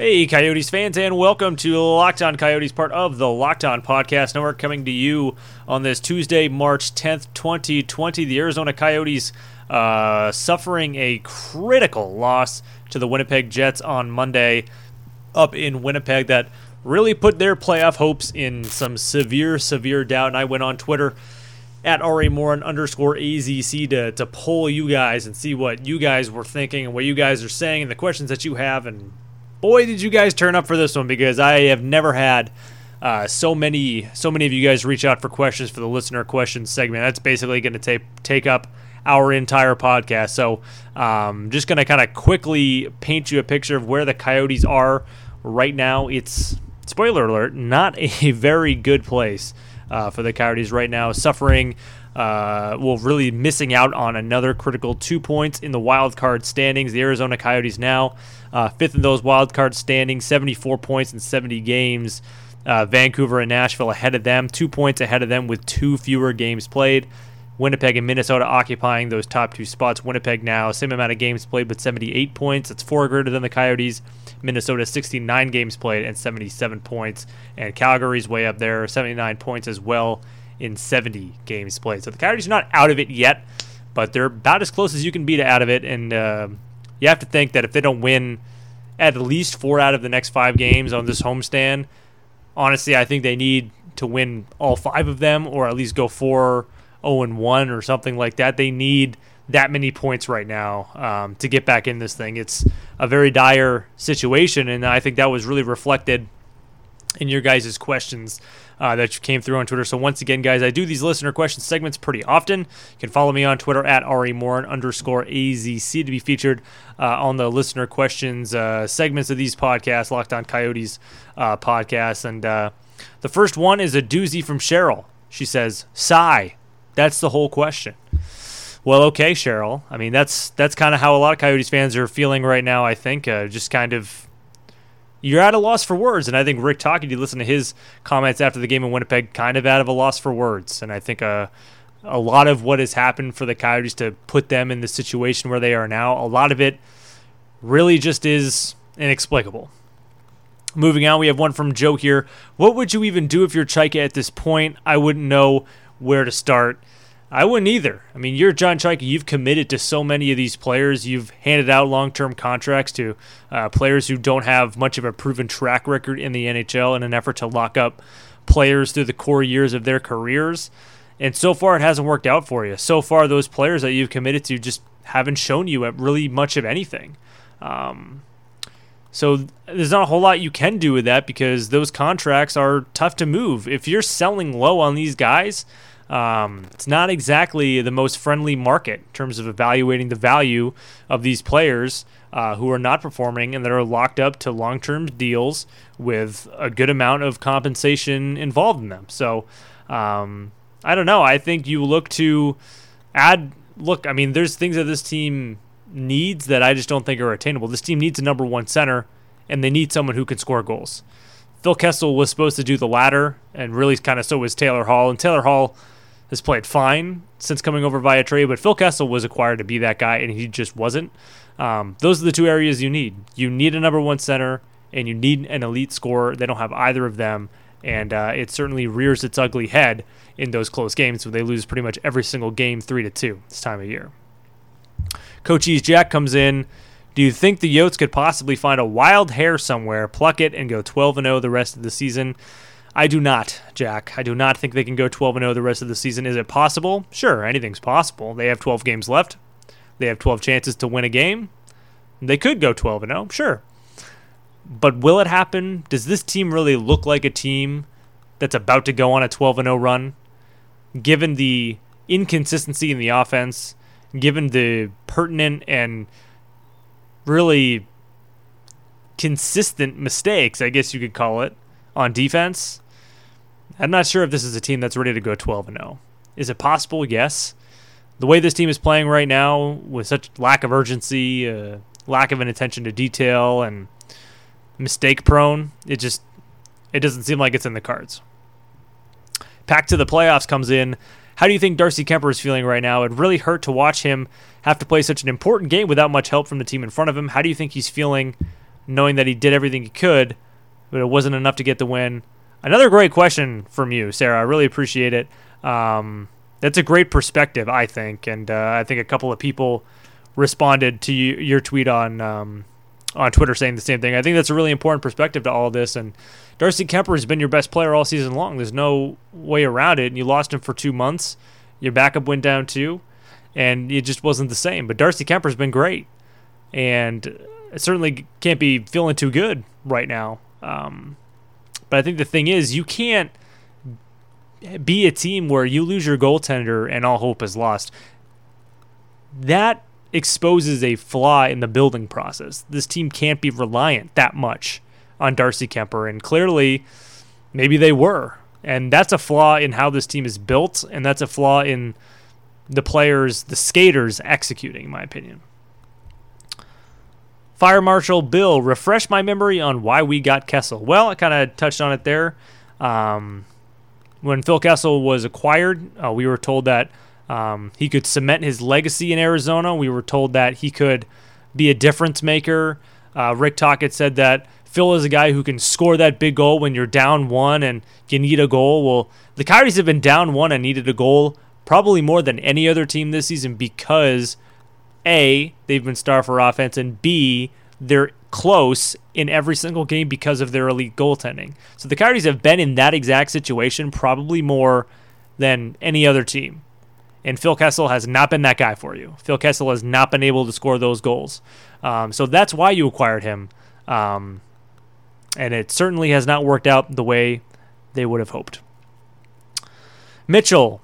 Hey, Coyotes fans, and welcome to Locked On Coyotes, part of the Locked On Podcast Network, coming to you on this Tuesday, March 10th, 2020. The Arizona Coyotes uh, suffering a critical loss to the Winnipeg Jets on Monday up in Winnipeg that really put their playoff hopes in some severe, severe doubt. And I went on Twitter at RA Morin underscore AZC to, to poll you guys and see what you guys were thinking and what you guys are saying and the questions that you have and boy, did you guys turn up for this one because I have never had uh, so many so many of you guys reach out for questions for the listener questions segment. That's basically going to take take up our entire podcast. So, um, just going to kind of quickly paint you a picture of where the Coyotes are right now. It's spoiler alert, not a very good place uh, for the Coyotes right now, suffering uh, well, really missing out on another critical two points in the wild card standings. The Arizona Coyotes now uh, fifth in those wild card standings, 74 points in 70 games. Uh, Vancouver and Nashville ahead of them, two points ahead of them with two fewer games played. Winnipeg and Minnesota occupying those top two spots. Winnipeg now, same amount of games played, but 78 points. That's four greater than the Coyotes. Minnesota, 69 games played and 77 points. And Calgary's way up there, 79 points as well in 70 games played. So the Coyotes are not out of it yet, but they're about as close as you can be to out of it. And uh, you have to think that if they don't win at least four out of the next five games on this homestand, honestly, I think they need to win all five of them or at least go 4 0 and 1 or something like that. They need that many points right now um, to get back in this thing. It's a very dire situation, and I think that was really reflected in your guys' questions uh, that came through on Twitter. So once again, guys, I do these listener question segments pretty often. You can follow me on Twitter at RA Morin underscore azc to be featured uh, on the listener questions uh, segments of these podcasts, Locked On Coyotes uh, podcasts. And uh, the first one is a doozy from Cheryl. She says, "Sigh." That's the whole question. Well, okay, Cheryl. I mean, that's that's kind of how a lot of Coyotes fans are feeling right now. I think uh, just kind of you're at a loss for words. And I think Rick Tocchet, you listen to his comments after the game in Winnipeg, kind of out of a loss for words. And I think uh, a lot of what has happened for the Coyotes to put them in the situation where they are now, a lot of it really just is inexplicable. Moving on, we have one from Joe here. What would you even do if you're Chayka at this point? I wouldn't know where to start. I wouldn't either. I mean, you're John Chayka. You've committed to so many of these players. You've handed out long-term contracts to uh, players who don't have much of a proven track record in the NHL in an effort to lock up players through the core years of their careers. And so far, it hasn't worked out for you. So far, those players that you've committed to just haven't shown you really much of anything. Um, so there's not a whole lot you can do with that because those contracts are tough to move. If you're selling low on these guys – um, it's not exactly the most friendly market in terms of evaluating the value of these players uh, who are not performing and that are locked up to long term deals with a good amount of compensation involved in them. So um, I don't know. I think you look to add. Look, I mean, there's things that this team needs that I just don't think are attainable. This team needs a number one center, and they need someone who can score goals. Phil Kessel was supposed to do the latter, and really kind of so was Taylor Hall. And Taylor Hall has played fine since coming over via trade, but Phil Kessel was acquired to be that guy, and he just wasn't. Um, those are the two areas you need. You need a number one center, and you need an elite scorer. They don't have either of them, and uh, it certainly rears its ugly head in those close games where they lose pretty much every single game three to two this time of year. Coach East Jack comes in. Do you think the Yotes could possibly find a wild hair somewhere, pluck it, and go 12 and 0 the rest of the season? I do not, Jack. I do not think they can go 12 0 the rest of the season. Is it possible? Sure, anything's possible. They have 12 games left. They have 12 chances to win a game. They could go 12 0, sure. But will it happen? Does this team really look like a team that's about to go on a 12 0 run? Given the inconsistency in the offense, given the pertinent and really consistent mistakes, I guess you could call it, on defense, I'm not sure if this is a team that's ready to go 12 and 0. Is it possible? Yes. The way this team is playing right now, with such lack of urgency, uh, lack of an attention to detail, and mistake prone, it just it doesn't seem like it's in the cards. Pack to the playoffs comes in. How do you think Darcy Kuemper is feeling right now? It really hurt to watch him have to play such an important game without much help from the team in front of him. How do you think he's feeling knowing that he did everything he could, but it wasn't enough to get the win. Another great question from you, Sarah. I really appreciate it. Um, that's a great perspective, I think, and uh, I think a couple of people responded to you, your tweet on um, on Twitter saying the same thing. I think that's a really important perspective to all this. And Darcy Kuemper has been your best player all season long. There's no way around it. And you lost him for two months. Your backup went down too, and it just wasn't the same. But Darcy Kuemper's been great, and it certainly can't be feeling too good right now. Um, but I think the thing is, you can't be a team where you lose your goaltender and all hope is lost. That exposes a flaw in the building process. This team can't be reliant that much on Darcy Kuemper, and clearly, maybe they were. And that's a flaw in how this team is built, and that's a flaw in the players, the skaters executing, in my opinion. Fire Marshal Bill, refresh my memory on why we got Kessel. Well, I kind of touched on it there. Um, when Phil Kessel was acquired, uh, we were told that um, he could cement his legacy in Arizona. We were told that he could be a difference maker. Uh, Rick Tocchet said that Phil is a guy who can score that big goal when you're down one and you need a goal. Well, the Coyotes have been down one and needed a goal probably more than any other team this season because A, they've been star for offense, and B, they're close in every single game because of their elite goaltending. So the Coyotes have been in that exact situation probably more than any other team. And Phil Kessel has not been that guy for you. Phil Kessel has not been able to score those goals. Um, so that's why you acquired him. Um, and it certainly has not worked out the way they would have hoped. Mitchell,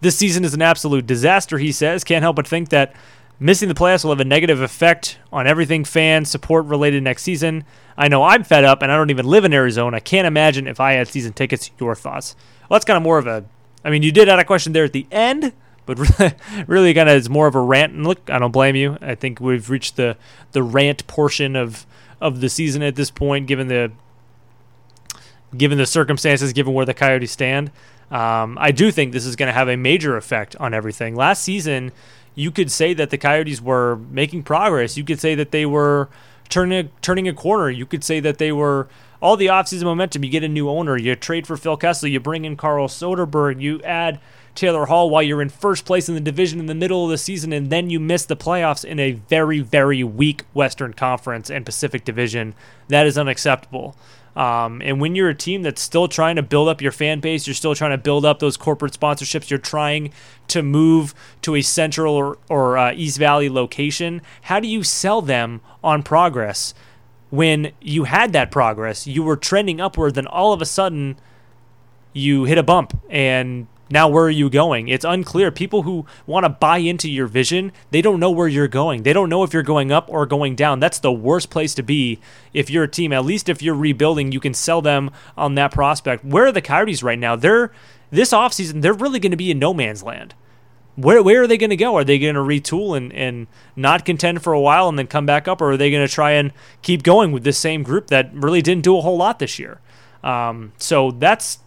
this season is an absolute disaster, he says. Can't help but think that Missing the playoffs will have a negative effect on everything fan support related next season. I know I'm fed up and I don't even live in Arizona. I can't imagine if I had season tickets. Your thoughts? Well, that's kind of more of a. I mean, you did add a question there at the end, but really, kind of is more of a rant. And look, I don't blame you. I think we've reached the the rant portion of of the season at this point, given the given the circumstances, given where the Coyotes stand. Um, I do think this is going to have a major effect on everything. Last season you could say that the Coyotes were making progress. You could say that they were turning turning a corner. You could say that they were all the offseason momentum. You get a new owner. You trade for Phil Kessel. You bring in Carl Soderberg. You add Taylor Hall while you're in first place in the division in the middle of the season, and then you miss the playoffs in a very, very weak Western Conference and Pacific Division. That is unacceptable. Um, and when you're a team that's still trying to build up your fan base, you're still trying to build up those corporate sponsorships, you're trying to move to a central or, or uh, East Valley location, how do you sell them on progress? When you had that progress, you were trending upward, then all of a sudden you hit a bump and now where are you going? It's unclear. People who want to buy into your vision, they don't know where you're going. They don't know if you're going up or going down. That's the worst place to be if you're a team. At least if you're rebuilding, you can sell them on that prospect. Where are the Coyotes right now? They're this offseason, they're really going to be in no man's land. Where, where are they going to go? Are they going to retool and, and not contend for a while and then come back up, or are they going to try and keep going with this same group that really didn't do a whole lot this year? Um, so that's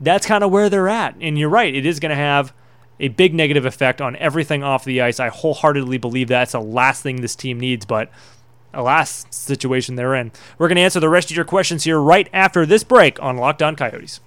that's kind of where they're at. And you're right, it is going to have a big negative effect on everything off the ice. I wholeheartedly believe that's the last thing this team needs, but a last situation they're in. We're going to answer the rest of your questions here right after this break on Locked On Coyotes.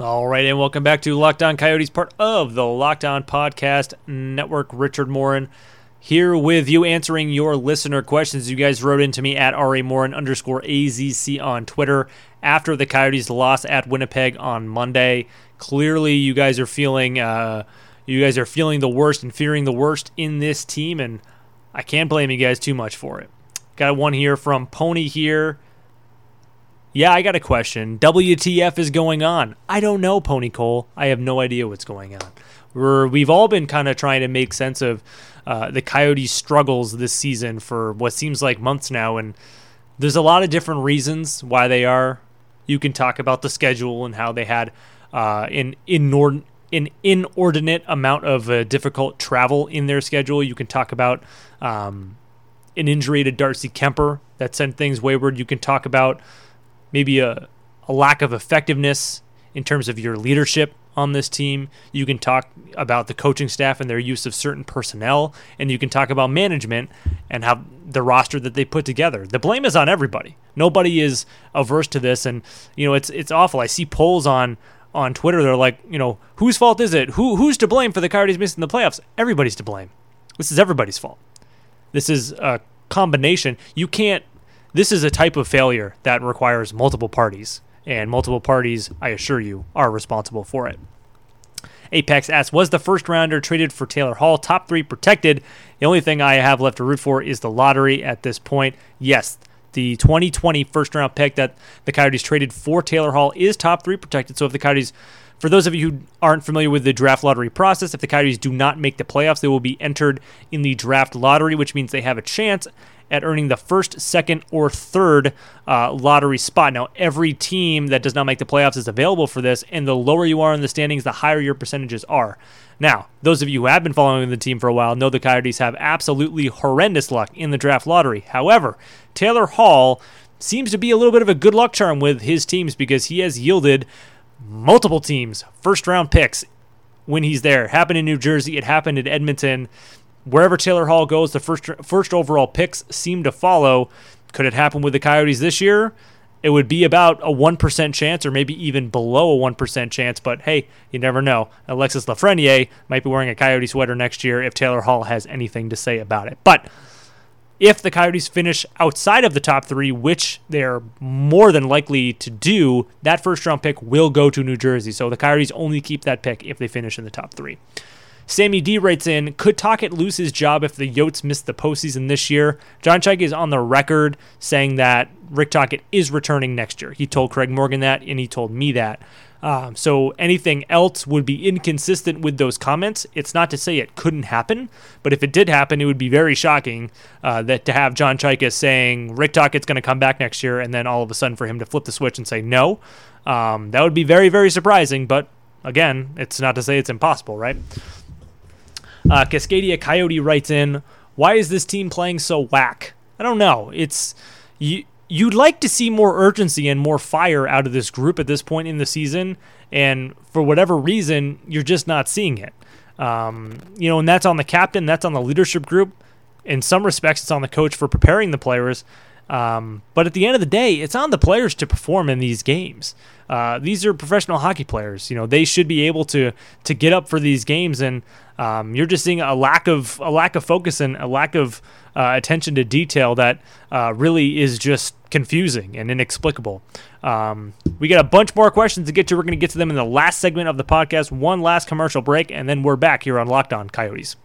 All right, and welcome back to Locked On Coyotes, part of the Locked On Podcast Network. Richard Morin here with you, answering your listener questions. You guys wrote into me at RA Morin underscore AZC on Twitter after the Coyotes lost at Winnipeg on Monday. Clearly, you guys are feeling uh, you guys are feeling the worst and fearing the worst in this team, and I can't blame you guys too much for it. Got one here from Pony here. Yeah, I got a question. WTF is going on? I don't know, Pony Cole. I have no idea what's going on. We're, we've all been kind of trying to make sense of uh, the Coyotes' struggles this season for what seems like months now, and there's a lot of different reasons why they are. You can talk about the schedule and how they had uh, an inordinate an inordinate amount of uh, difficult travel in their schedule. You can talk about um, an injury to Darcy Kuemper that sent things wayward. You can talk about maybe a, a lack of effectiveness in terms of your leadership on this team. You can talk about the coaching staff and their use of certain personnel, and you can talk about management and how the roster that they put together. The blame is on everybody. Nobody is averse to this, and you know it's it's awful. I see polls on on Twitter. They're like, you know, whose fault is it? Who who's to blame for the Coyotes missing the playoffs? Everybody's to blame. This is everybody's fault. This is a combination. You can't. This is a type of failure that requires multiple parties and multiple parties, I assure you, are responsible for it. Apex asks, was the first rounder traded for Taylor Hall top three protected? The only thing I have left to root for is the lottery at this point. Yes, the 2020 first round pick that the Coyotes traded for Taylor Hall is top three protected. So if the Coyotes, for those of you who aren't familiar with the draft lottery process, if the Coyotes do not make the playoffs, they will be entered in the draft lottery, which means they have a chance at earning the first, second, or third uh, lottery spot. Now, every team that does not make the playoffs is available for this, and the lower you are in the standings, the higher your percentages are. Now, those of you who have been following the team for a while know the Coyotes have absolutely horrendous luck in the draft lottery. However, Taylor Hall seems to be a little bit of a good luck charm with his teams because he has yielded multiple teams first round picks when he's there. Happened in New Jersey, it happened in Edmonton wherever Taylor Hall goes, the first first overall picks seem to follow. Could it happen with the Coyotes this year? It would be about a 1% chance or maybe even below a 1% chance, but hey, you never know. Alexis Lafreniere might be wearing a Coyote sweater next year if Taylor Hall has anything to say about it. But if the Coyotes finish outside of the top three, which they're more than likely to do, that first round pick will go to New Jersey. So the Coyotes only keep that pick if they finish in the top three. Sammy D writes in, could Tocchet lose his job if the Yotes miss the postseason this year? John Chayka is on the record saying that Rick Tocchet is returning next year. He told Craig Morgan that, and he told me that. Um, so anything else would be inconsistent with those comments. It's not to say it couldn't happen, but if it did happen, it would be very shocking uh, that to have John Chayka saying Rick Tocchet's going to come back next year, and then all of a sudden for him to flip the switch and say no, um, that would be very very surprising. But again, it's not to say it's impossible, right? Uh, Cascadia Coyote writes in, "Why is this team playing so whack?" I don't know. It's you. You'd like to see more urgency and more fire out of this group at this point in the season, and for whatever reason, you're just not seeing it. Um, you know, and that's on the captain, that's on the leadership group. In some respects, it's on the coach for preparing the players. Um, but at the end of the day, it's on the players to perform in these games. Uh, these are professional hockey players. You know, they should be able to to get up for these games, and um, you're just seeing a lack of a lack of focus and a lack of uh, attention to detail that uh, really is just confusing and inexplicable. Um, we got a bunch more questions to get to. We're going to get to them in the last segment of the podcast. One last commercial break, and then we're back here on Locked On Coyotes.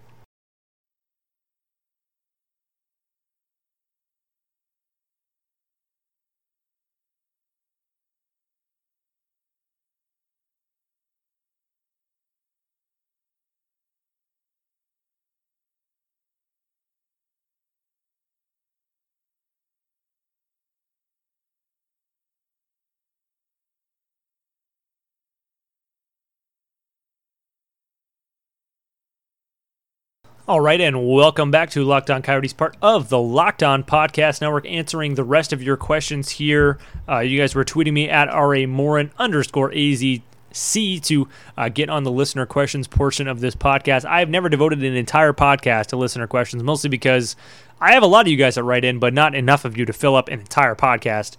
All right, and welcome back to Locked On Coyotes, part of the Locked On Podcast Network, answering the rest of your questions here. Uh, you guys were tweeting me at RA Morin underscore AZC to uh, get on the listener questions portion of this podcast. I have never devoted an entire podcast to listener questions, mostly because I have a lot of you guys that write in, but not enough of you to fill up an entire podcast.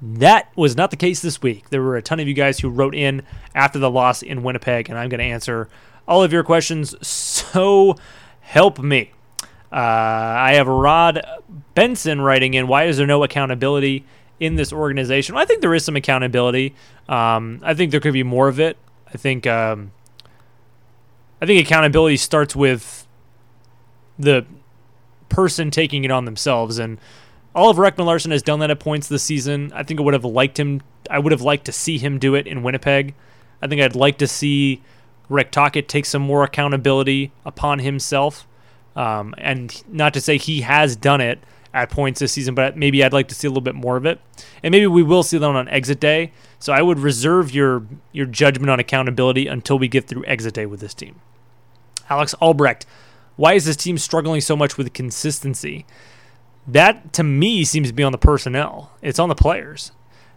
That was not the case this week. There were a ton of you guys who wrote in after the loss in Winnipeg, and I'm going to answer all of your questions so help me. Uh, I have Rod Benson writing in, why is there no accountability in this organization? Well, I think there is some accountability. Um, I think there could be more of it. I think um, I think accountability starts with the person taking it on themselves. And Oliver Ekman-Larsson has done that at points this season. I think I would have liked him. I would have liked to see him do it in Winnipeg. I think I'd like to see Rick Tocchet takes some more accountability upon himself. Um, and not to say he has done it at points this season, but maybe I'd like to see a little bit more of it. And maybe we will see that on exit day. So I would reserve your your judgment on accountability until we get through exit day with this team. Alex Albrecht, why is this team struggling so much with consistency? That to me seems to be on the personnel. It's on the players.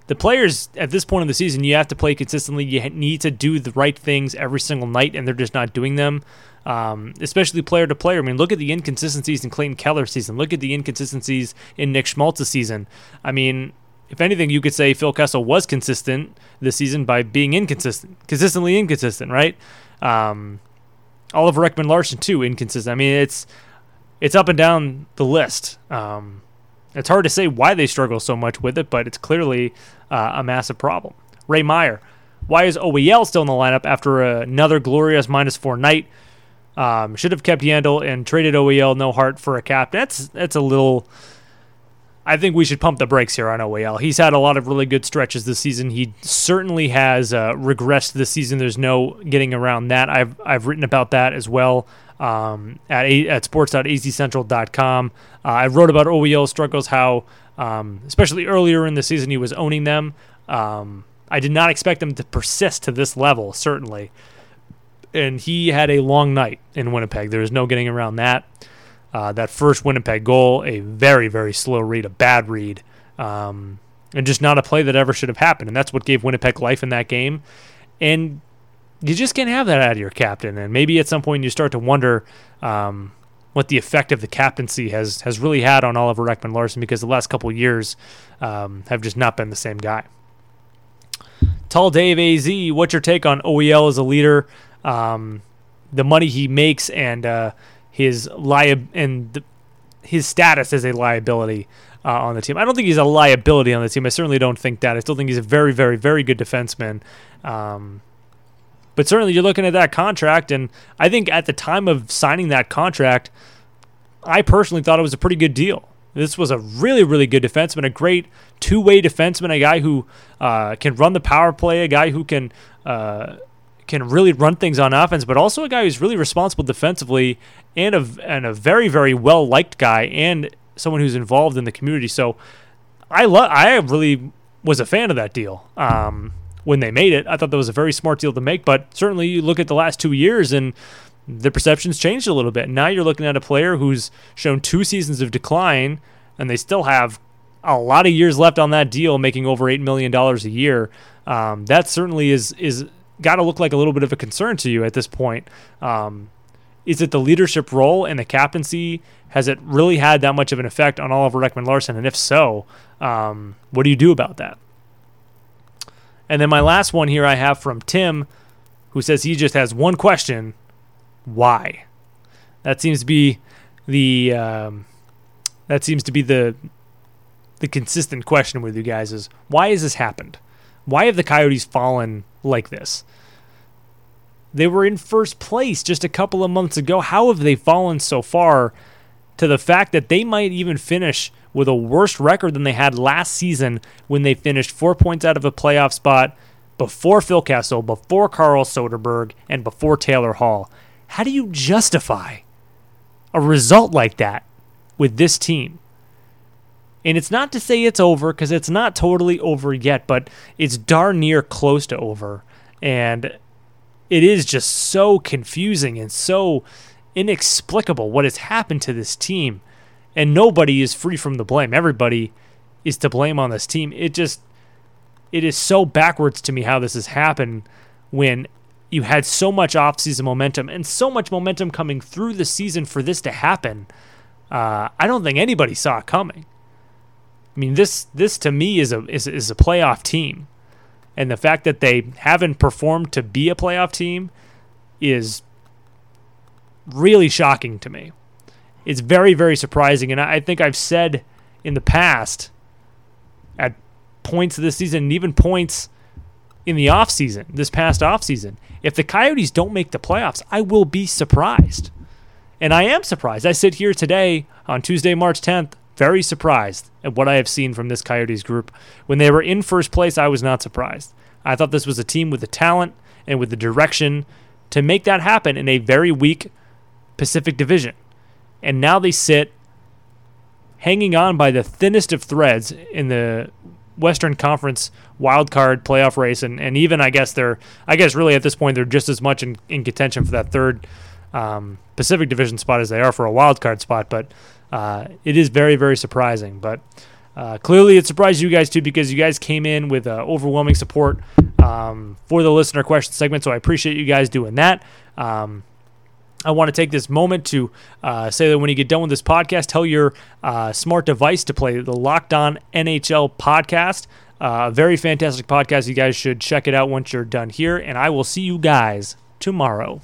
The players at this point in the season, you have to play consistently. You need to do the right things every single night, and they're just not doing them. Um, especially player to player. I mean, look at the inconsistencies in Clayton Keller's season. Look at the inconsistencies in Nick Schmaltz's season. I mean, if anything, you could say Phil Kessel was consistent this season by being inconsistent, consistently inconsistent, right? Um, Oliver Ekman Larsson too, inconsistent. I mean, it's it's up and down the list. Um, it's hard to say why they struggle so much with it, but it's clearly uh, a massive problem. Ray Meyer, why is OEL still in the lineup after another glorious minus four night? Um, should have kept Yandle and traded OEL no heart for a cap. That's that's a little. I think we should pump the brakes here on OEL. He's had a lot of really good stretches this season. He certainly has uh, regressed this season. There's no getting around that. I've I've written about that as well um, at a, at sports.azcentral.com. Uh, I wrote about OEL struggles, how um, especially earlier in the season he was owning them. Um, I did not expect him to persist to this level, certainly and he had a long night in Winnipeg. There is no getting around that. Uh, that first Winnipeg goal, a very, very slow read, a bad read, um, and just not a play that ever should have happened. And that's what gave Winnipeg life in that game. And you just can't have that out of your captain. And maybe at some point you start to wonder um, what the effect of the captaincy has has really had on Oliver Ekman Larsson because the last couple years um, have just not been the same guy. Tall Dave AZ, what's your take on OEL as a leader? um, the money he makes and uh, his liab and the, his status as a liability uh, on the team. I don't think he's a liability on the team. I certainly don't think that. I still think he's a very, very, very good defenseman. Um, but certainly, you're looking at that contract, and I think at the time of signing that contract, I personally thought it was a pretty good deal. This was a really, really good defenseman, a great two-way defenseman, a guy who uh, can run the power play, a guy who can uh, can really run things on offense, but also a guy who's really responsible defensively and a, and a very, very well liked guy and someone who's involved in the community. So I love, I really was a fan of that deal um, when they made it. I thought that was a very smart deal to make, but certainly you look at the last two years and the perceptions changed a little bit. Now you're looking at a player who's shown two seasons of decline and they still have a lot of years left on that deal, making over $8 million a year. Um, that certainly is, is got to look like a little bit of a concern to you at this point. Um, is it the leadership role and the captaincy? Has it really had that much of an effect on Oliver Ekman Larsson? And if so, um, what do you do about that? And then my last one here I have from Tim, who says he just has one question: Why? That seems to be the um, that seems to be the the consistent question with you guys is why has this happened? Why have the Coyotes fallen like this? They were in first place just a couple of months ago. How have they fallen so far to the fact that they might even finish with a worse record than they had last season when they finished four points out of a playoff spot before Phil Kessel, before Carl Soderberg, and before Taylor Hall? How do you justify a result like that with this team? And it's not to say it's over because it's not totally over yet, but it's darn near close to over. And it is just so confusing and so inexplicable what has happened to this team. And nobody is free from the blame. Everybody is to blame on this team. It just it is so backwards to me how this has happened when you had so much offseason momentum and so much momentum coming through the season for this to happen. Uh, I don't think anybody saw it coming. I mean, this this to me is a is, is a playoff team, and the fact that they haven't performed to be a playoff team is really shocking to me. It's very very surprising, and I think I've said in the past at points of this season, and even points in the off season, this past off season, if the Coyotes don't make the playoffs, I will be surprised. And I am surprised. I sit here today on Tuesday, March 10th, very surprised at what I have seen from this Coyotes group. When they were in first place, I was not surprised. I thought this was a team with the talent and with the direction to make that happen in a very weak Pacific Division. and now they sit hanging on by the thinnest of threads in the Western Conference wild card playoff race, and, and even I guess they're I guess really at this point they're just as much in, in contention for that third um, Pacific Division spot as they are for a wild card spot. But uh, it is very very surprising. But uh, clearly it surprised you guys too because you guys came in with uh, overwhelming support um, for the listener question segment. So I appreciate you guys doing that. Um, I want to take this moment to uh, say that when you get done with this podcast, tell your uh, smart device to play the Locked On NHL podcast. Uh, a very fantastic podcast. You guys should check it out once you're done here, and I will see you guys tomorrow.